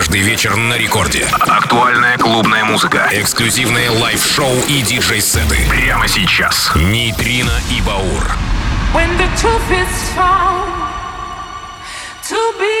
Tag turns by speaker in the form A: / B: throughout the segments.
A: Каждый вечер на рекорде. Актуальная клубная музыка. Эксклюзивные лайв-шоу и диджей-сеты. Прямо сейчас. Нейтрино и Баур.
B: When the truth is found to be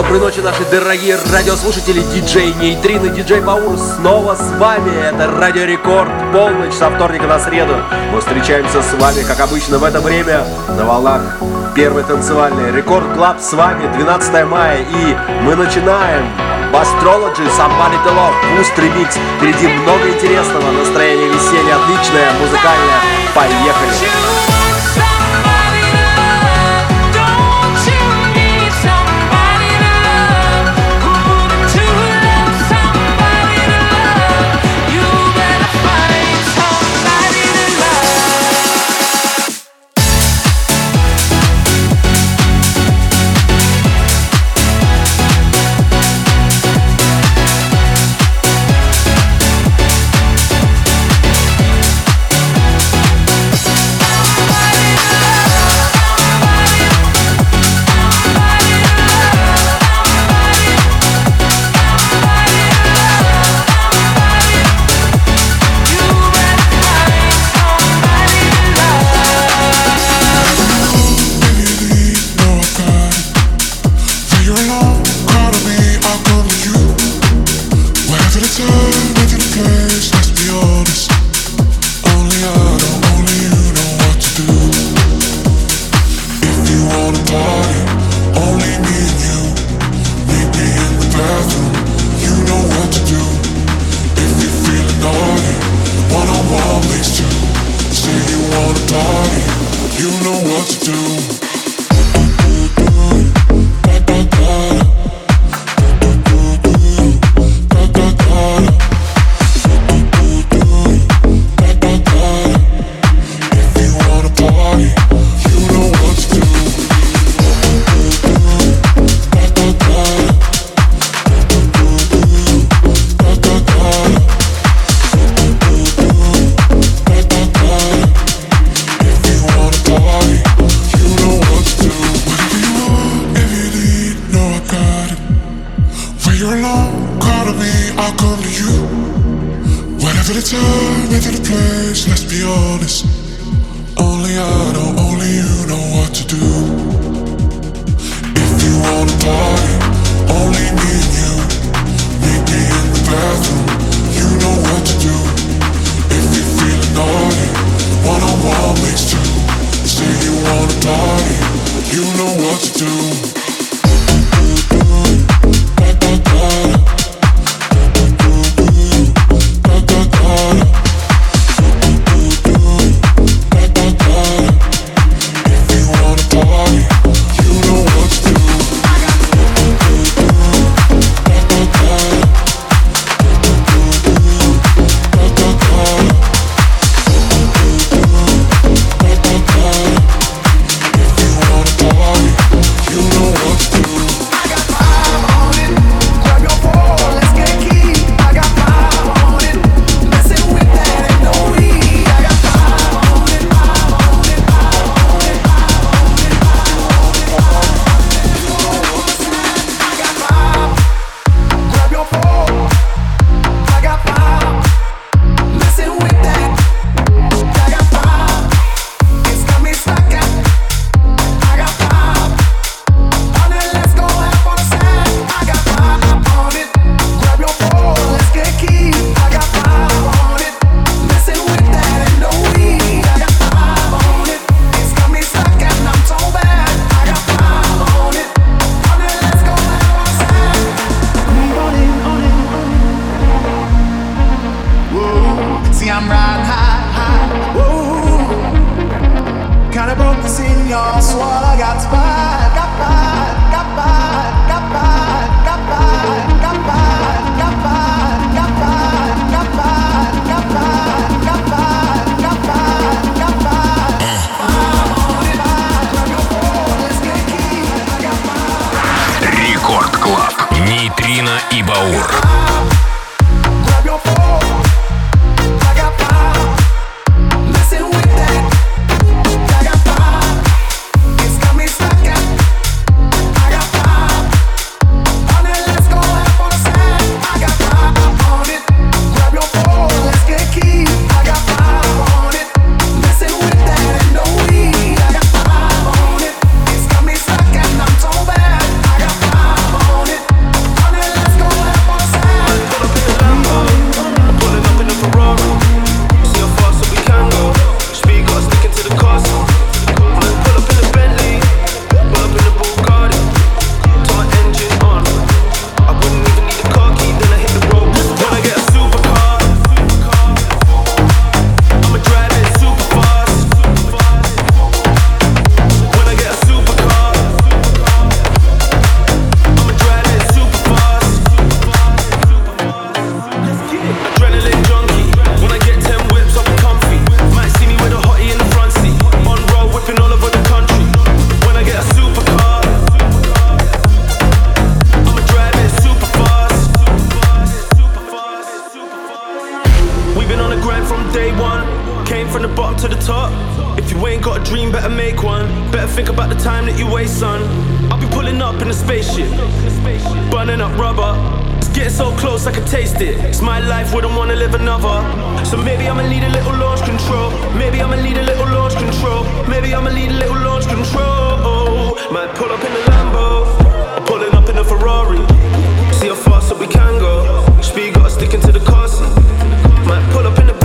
C: Доброй ночи, наши дорогие радиослушатели, диджей Нейтрин и диджей Баур снова с вами. Это Радио Рекорд, полночь со вторника на среду. Мы встречаемся с вами, как обычно, в это время на волнах первой танцевальной. Рекорд Клаб с вами, 12 мая, и мы начинаем. Astrology, Somebody to Love, Boost Remix. Впереди много интересного, настроение веселья отличное, музыкальное. Поехали!
D: I'll come to you. whatever the time, whatever the place, let's be honest. Only I know, only you know what to do. If you wanna party, only me and you. Meet me in the bathroom, you know what to do. If you're feeling naughty, one on one makes two. Say you wanna party, you know what to do.
E: You ain't got a dream, better make one. Better think about the time that you waste, son. I'll be pulling up in a spaceship, burning up rubber. It's getting so close, I can taste it. It's my life, wouldn't wanna live another. So maybe I'ma need a little launch control. Maybe I'ma need a little launch control. Maybe I'ma need a little launch control. Might pull up in a Lambo, pulling up in a Ferrari. See how fast that we can go. Speed got sticking to the car seat. Might pull up in a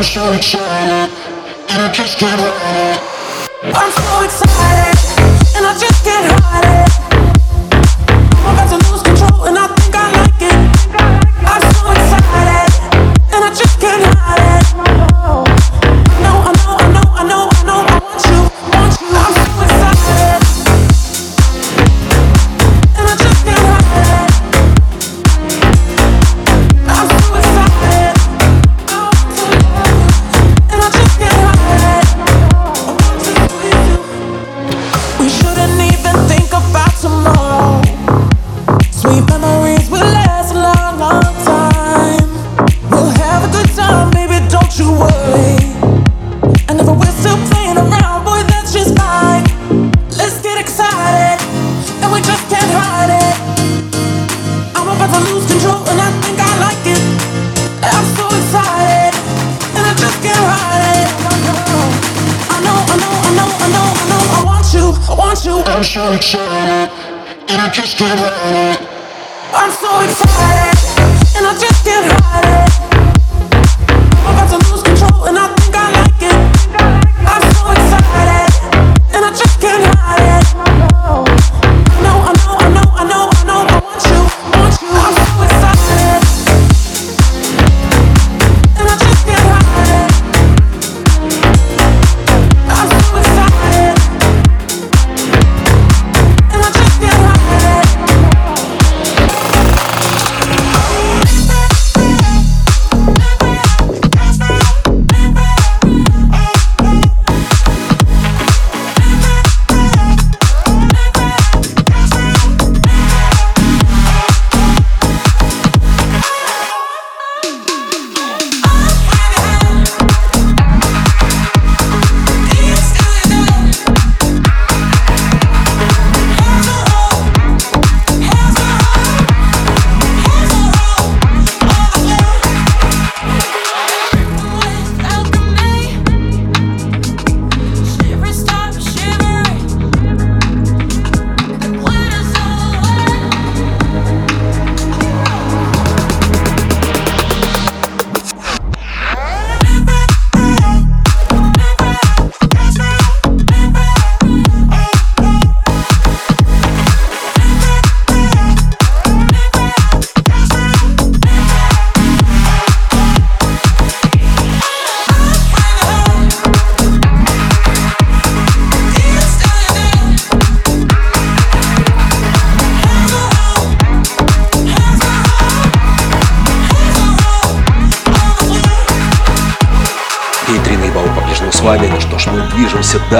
F: I'm so excited, and I just can't hide it. I'm so excited, and I just can't hide it.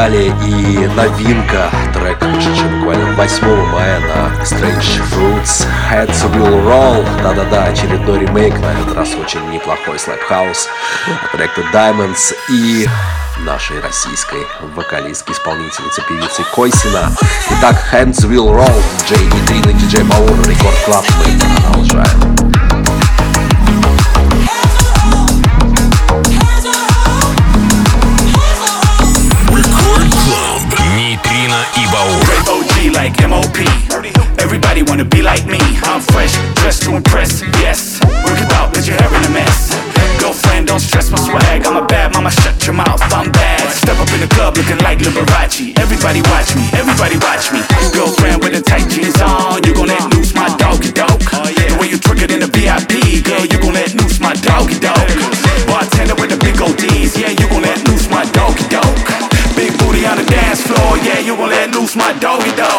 C: Далее. И новинка, трек, вышедший буквально 8 мая на Strange Fruits, Heads Will Roll. Да-да-да, очередной ремейк, на этот раз очень неплохой Slap House проекта Diamonds и нашей российской вокалистки, исполнительницы, певицы Койсина. Итак, Hands Will Roll, диджей Нитрина, диджей Баур, Рекорд Клаб. Мы продолжаем.
G: Be like me. I'm fresh, dressed to impress. Yes, work it out, let your hair in a mess. Girlfriend, don't stress my swag. I'm a bad mama, shut your mouth. I'm bad. Step up in the club looking like Liberace. Everybody watch me, everybody watch me. Girlfriend with the tight jeans on, you gon' let loose my doggy dog. The way you trick it in the VIP, girl, you gon' let loose my doggy dog. Bartender with the big old D's, yeah, you gon' let loose my doggy dog. Big booty on the dance floor, yeah, you gon' let loose my doggy dog.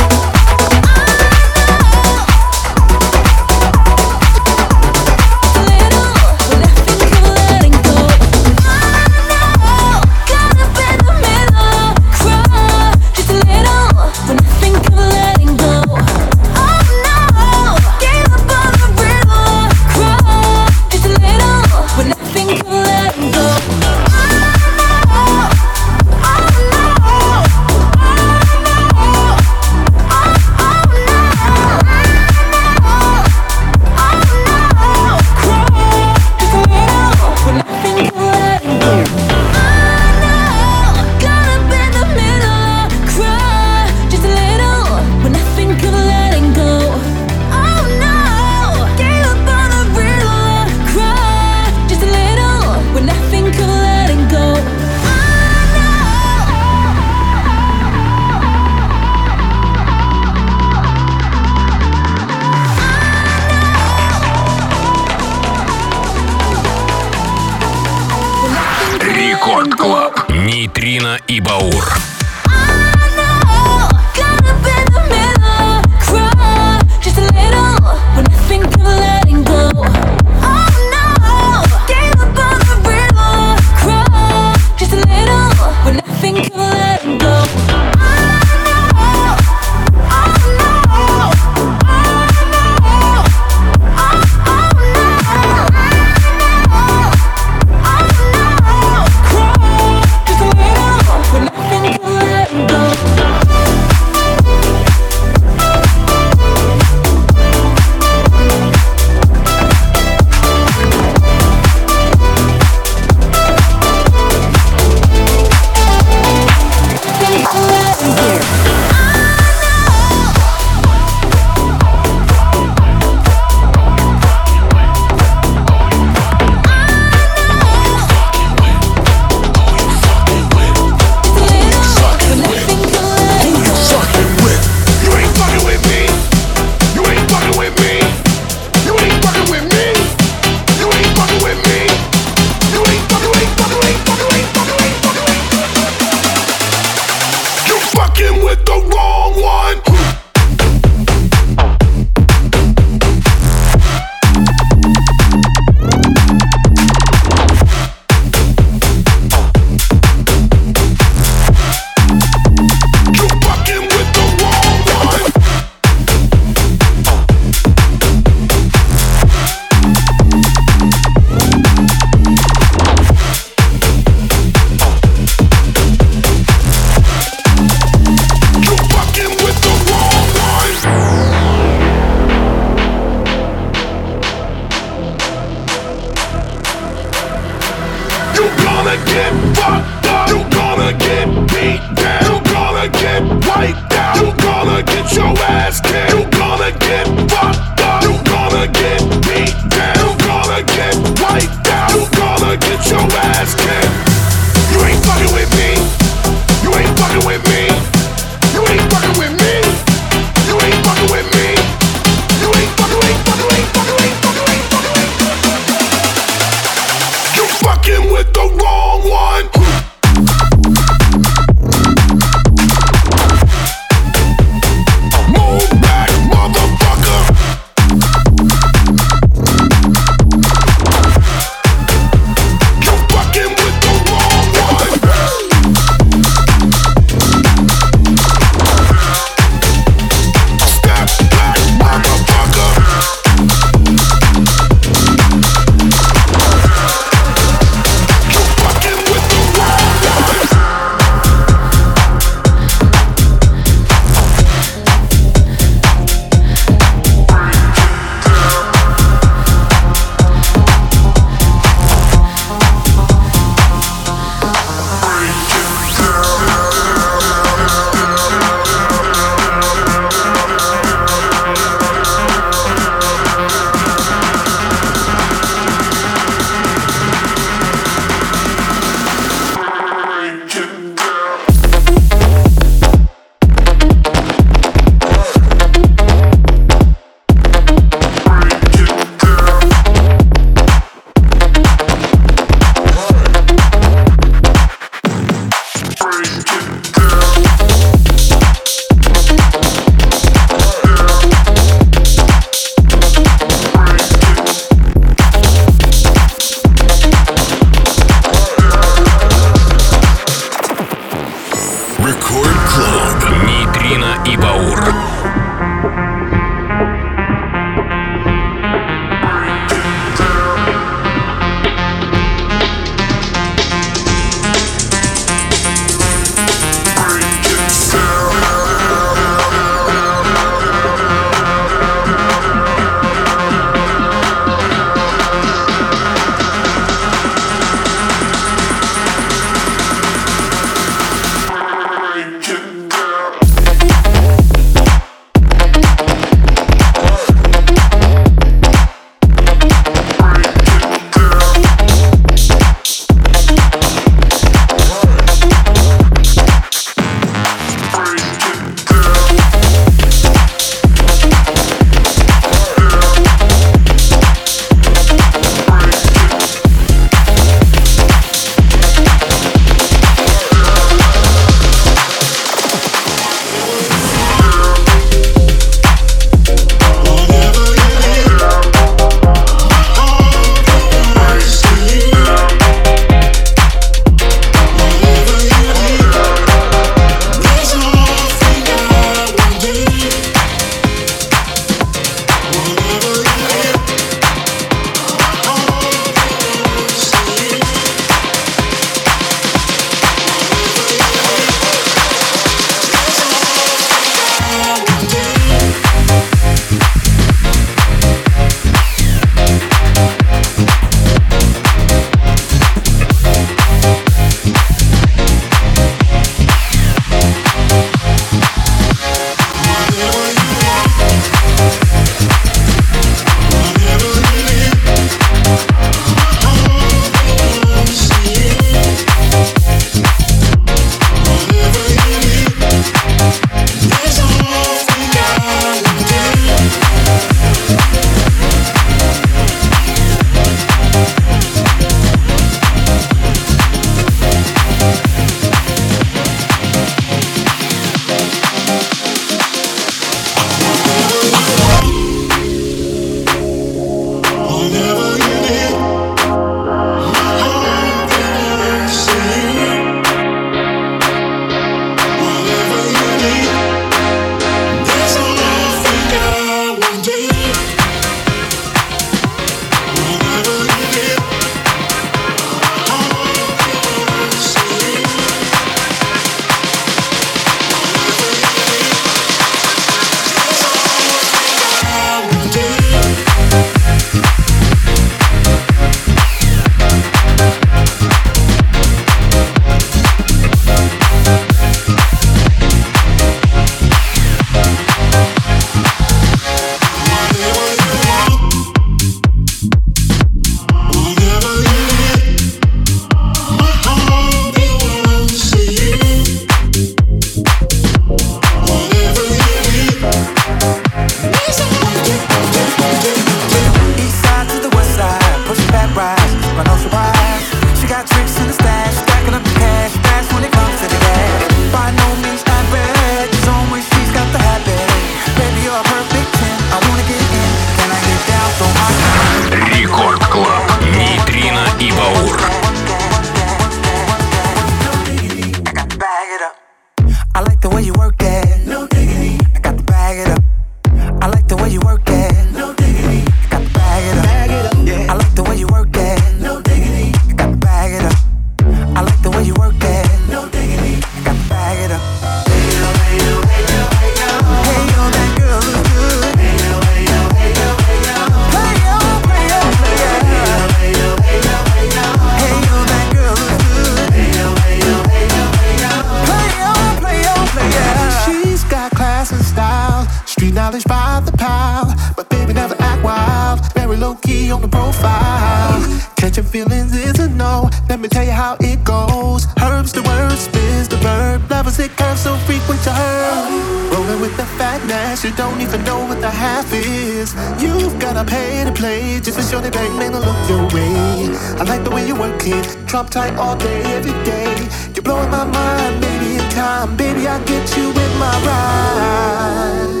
H: by the power, but baby never act wild. Very low key on the profile. Catching feelings is a no. Let me tell you how it goes. Herbs the word, spins the verb. Levels it curves so frequent to her. Rolling with the fatness, you don't even know what the half is. You've gotta pay to play just to show the bank man to look your way. I like the way you work it, drop tight all day, every day. You're blowing my mind, baby. In time, baby, I get you with my ride.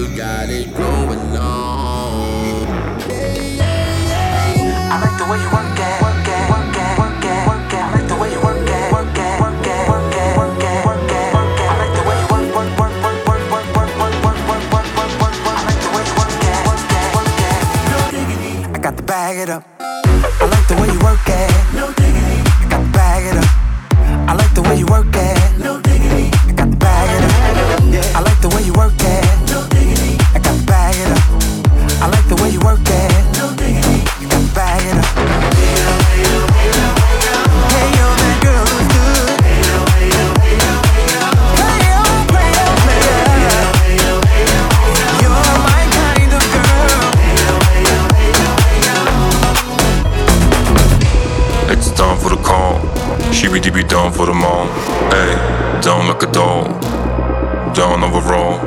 I: You got it going on.
J: I like the way you work it. No diggity. I got to bag it up. I like the way you work it. No diggity. I got to bag it up. I like the way
K: Be be done for the mall. Hey, down like a doll. Down overall.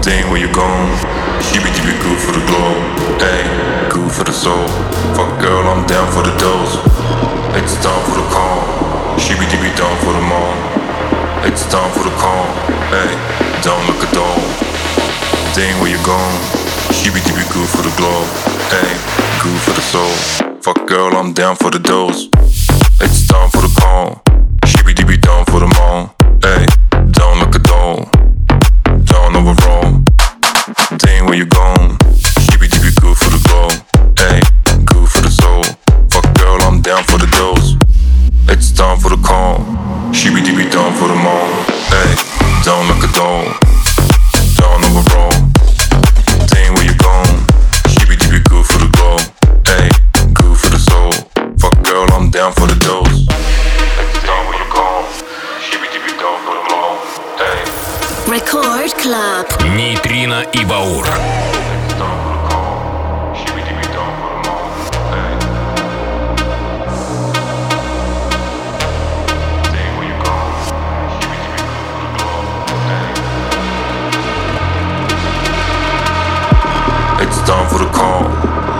K: Dang, where you gone? Be be good for the glow. Hey, good for the soul. Fuck girl, I'm down for the dose. It's time for the call. Be be done for the mall. It's time for the call. Hey, down like a doll. Dang, where you gone? Be be good for the glow. Hey, good for the soul. Fuck girl, I'm down for the dose. It's time for the call. She be be down for the mall. Hey, down like a doll. Down overall. Dang, where you gone? She be be good for the glow. Hey, good for the soul. Fuck girl, I'm down for the dose. It's time for the call. She be be down for the mall. Hey, down like a doll. Down overall. Dang, where you gone? She be be good for the glow. Hey, good for the soul. Fuck girl, I'm down for the
L: Club.
D: Нейтрино и Баур.
K: It's time for the call.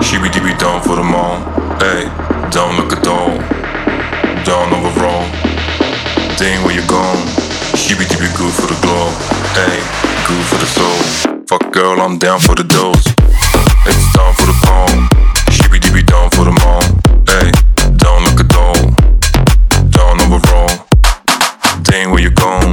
K: She be be down for the mall. Hey, down like a doll. Down overall. Dang, where you gone? She be be good for the glow. Hey, good for the soul. Fuck girl, I'm down for the dose. It's time for the call. She be be down for the mall. Hey, down like a doll. Down overall. Dang, where you gone?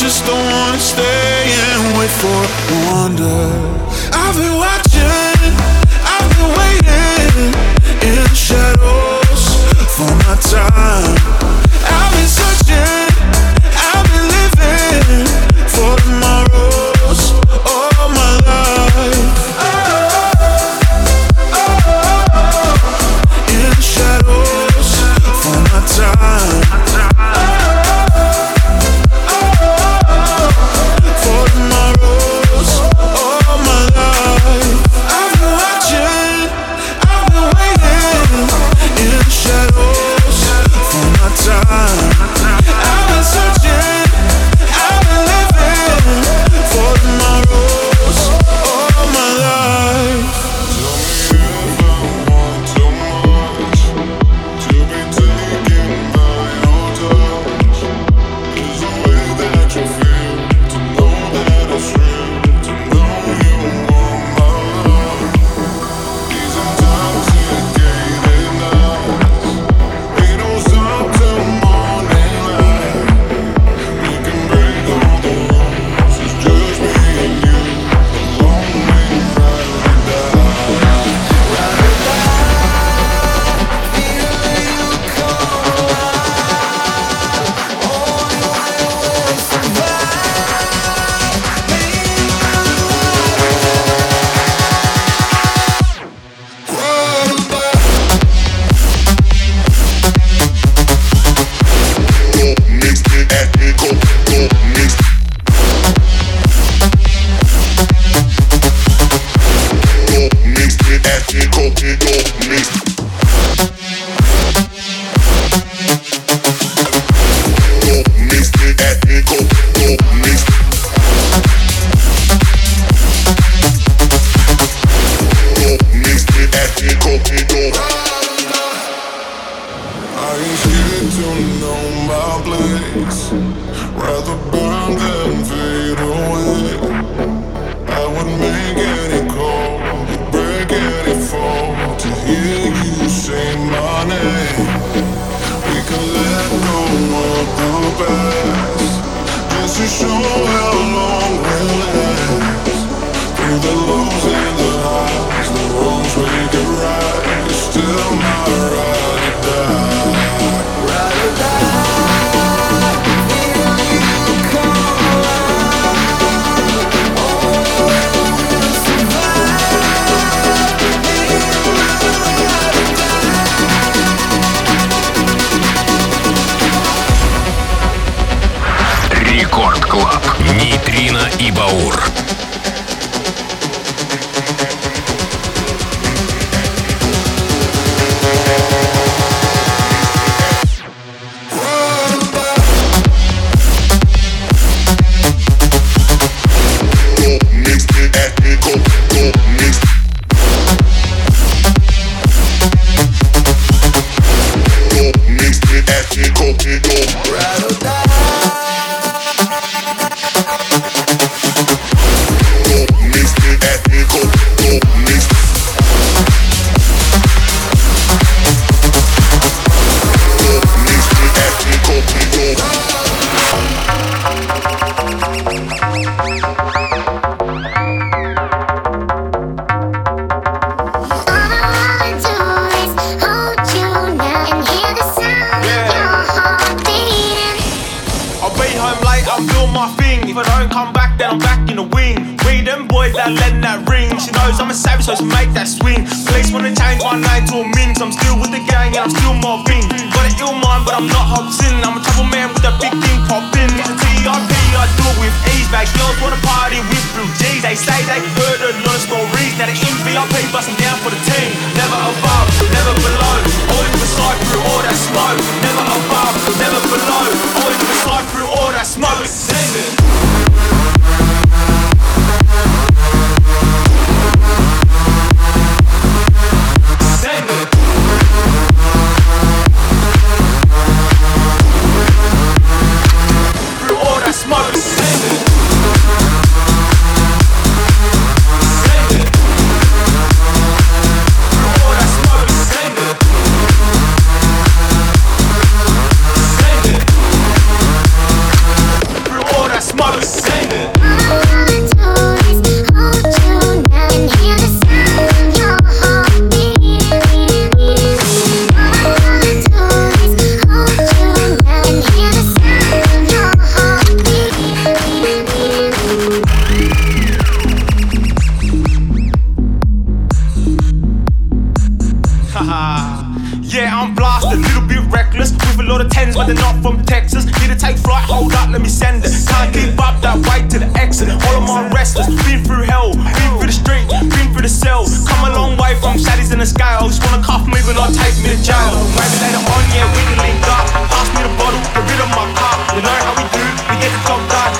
M: just don't wanna stay and wait for wonder. I've been watching, I've been waiting in the shadows for my time.
D: Digo
E: I'm restless. Been through hell, been through the street, been through the cell. Come a long way from shaddies in the sky. I just wanna cough me, but I take me to jail. Maybe later on, yeah, we can link up. Pass me the bottle, get rid of my car. You know how we do, we get the top done.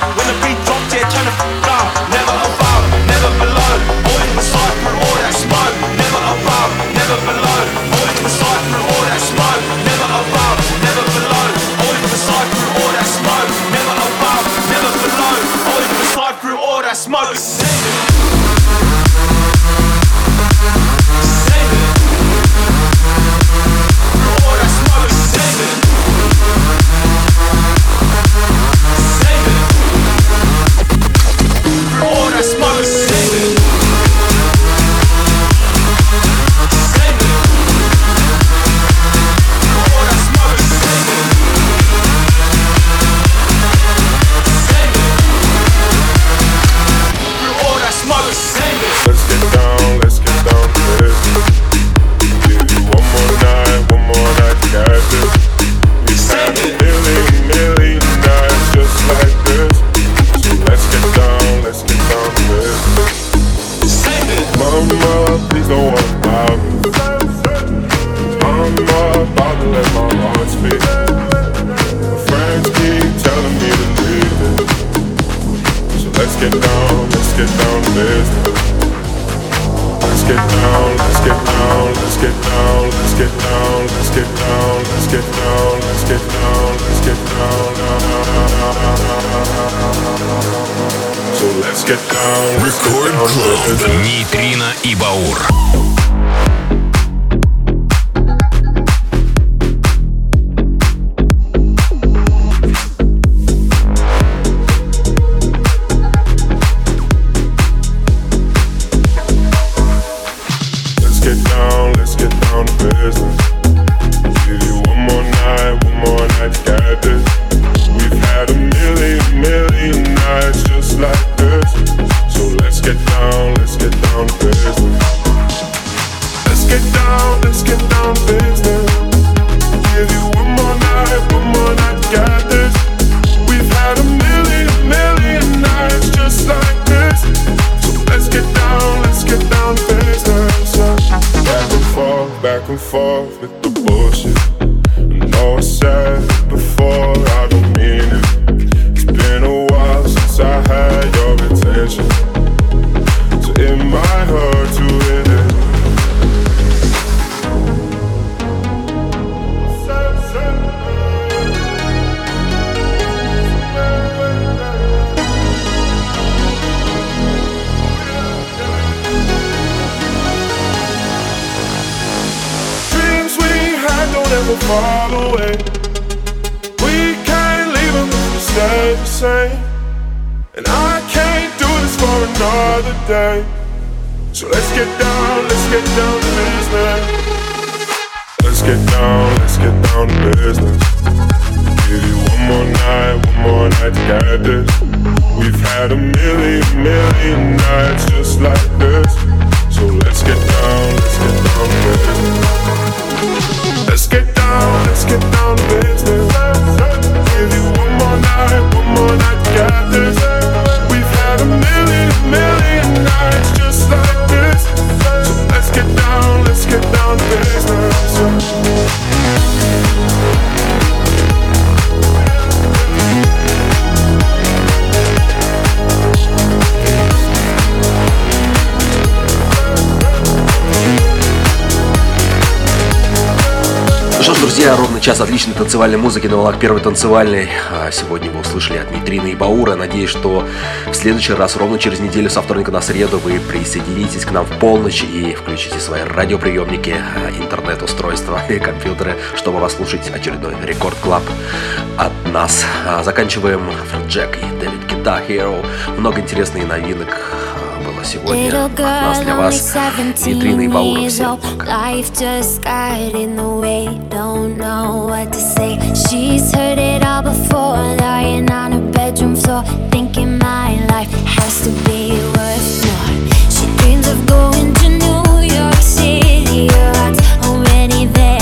D: Нитри
C: Час отличной танцевальной музыки на волнах первой танцевальной. А, сегодня вы услышали от Митрины и Баура. Надеюсь, что в следующий раз, ровно через неделю, со вторника на среду, вы присоединитесь к нам в полночь и включите свои радиоприемники, а, интернет-устройства и компьютеры, чтобы вас слушать очередной Рекорд Клаб от нас. А, заканчиваем Фред Джек и Дэвид Кита Hero. Много интересных новинок Поэтому сегодня от нас для вас
N: витрины и бауры Thinking my life has to be worth more. She dreams of going to New York City. Your already there.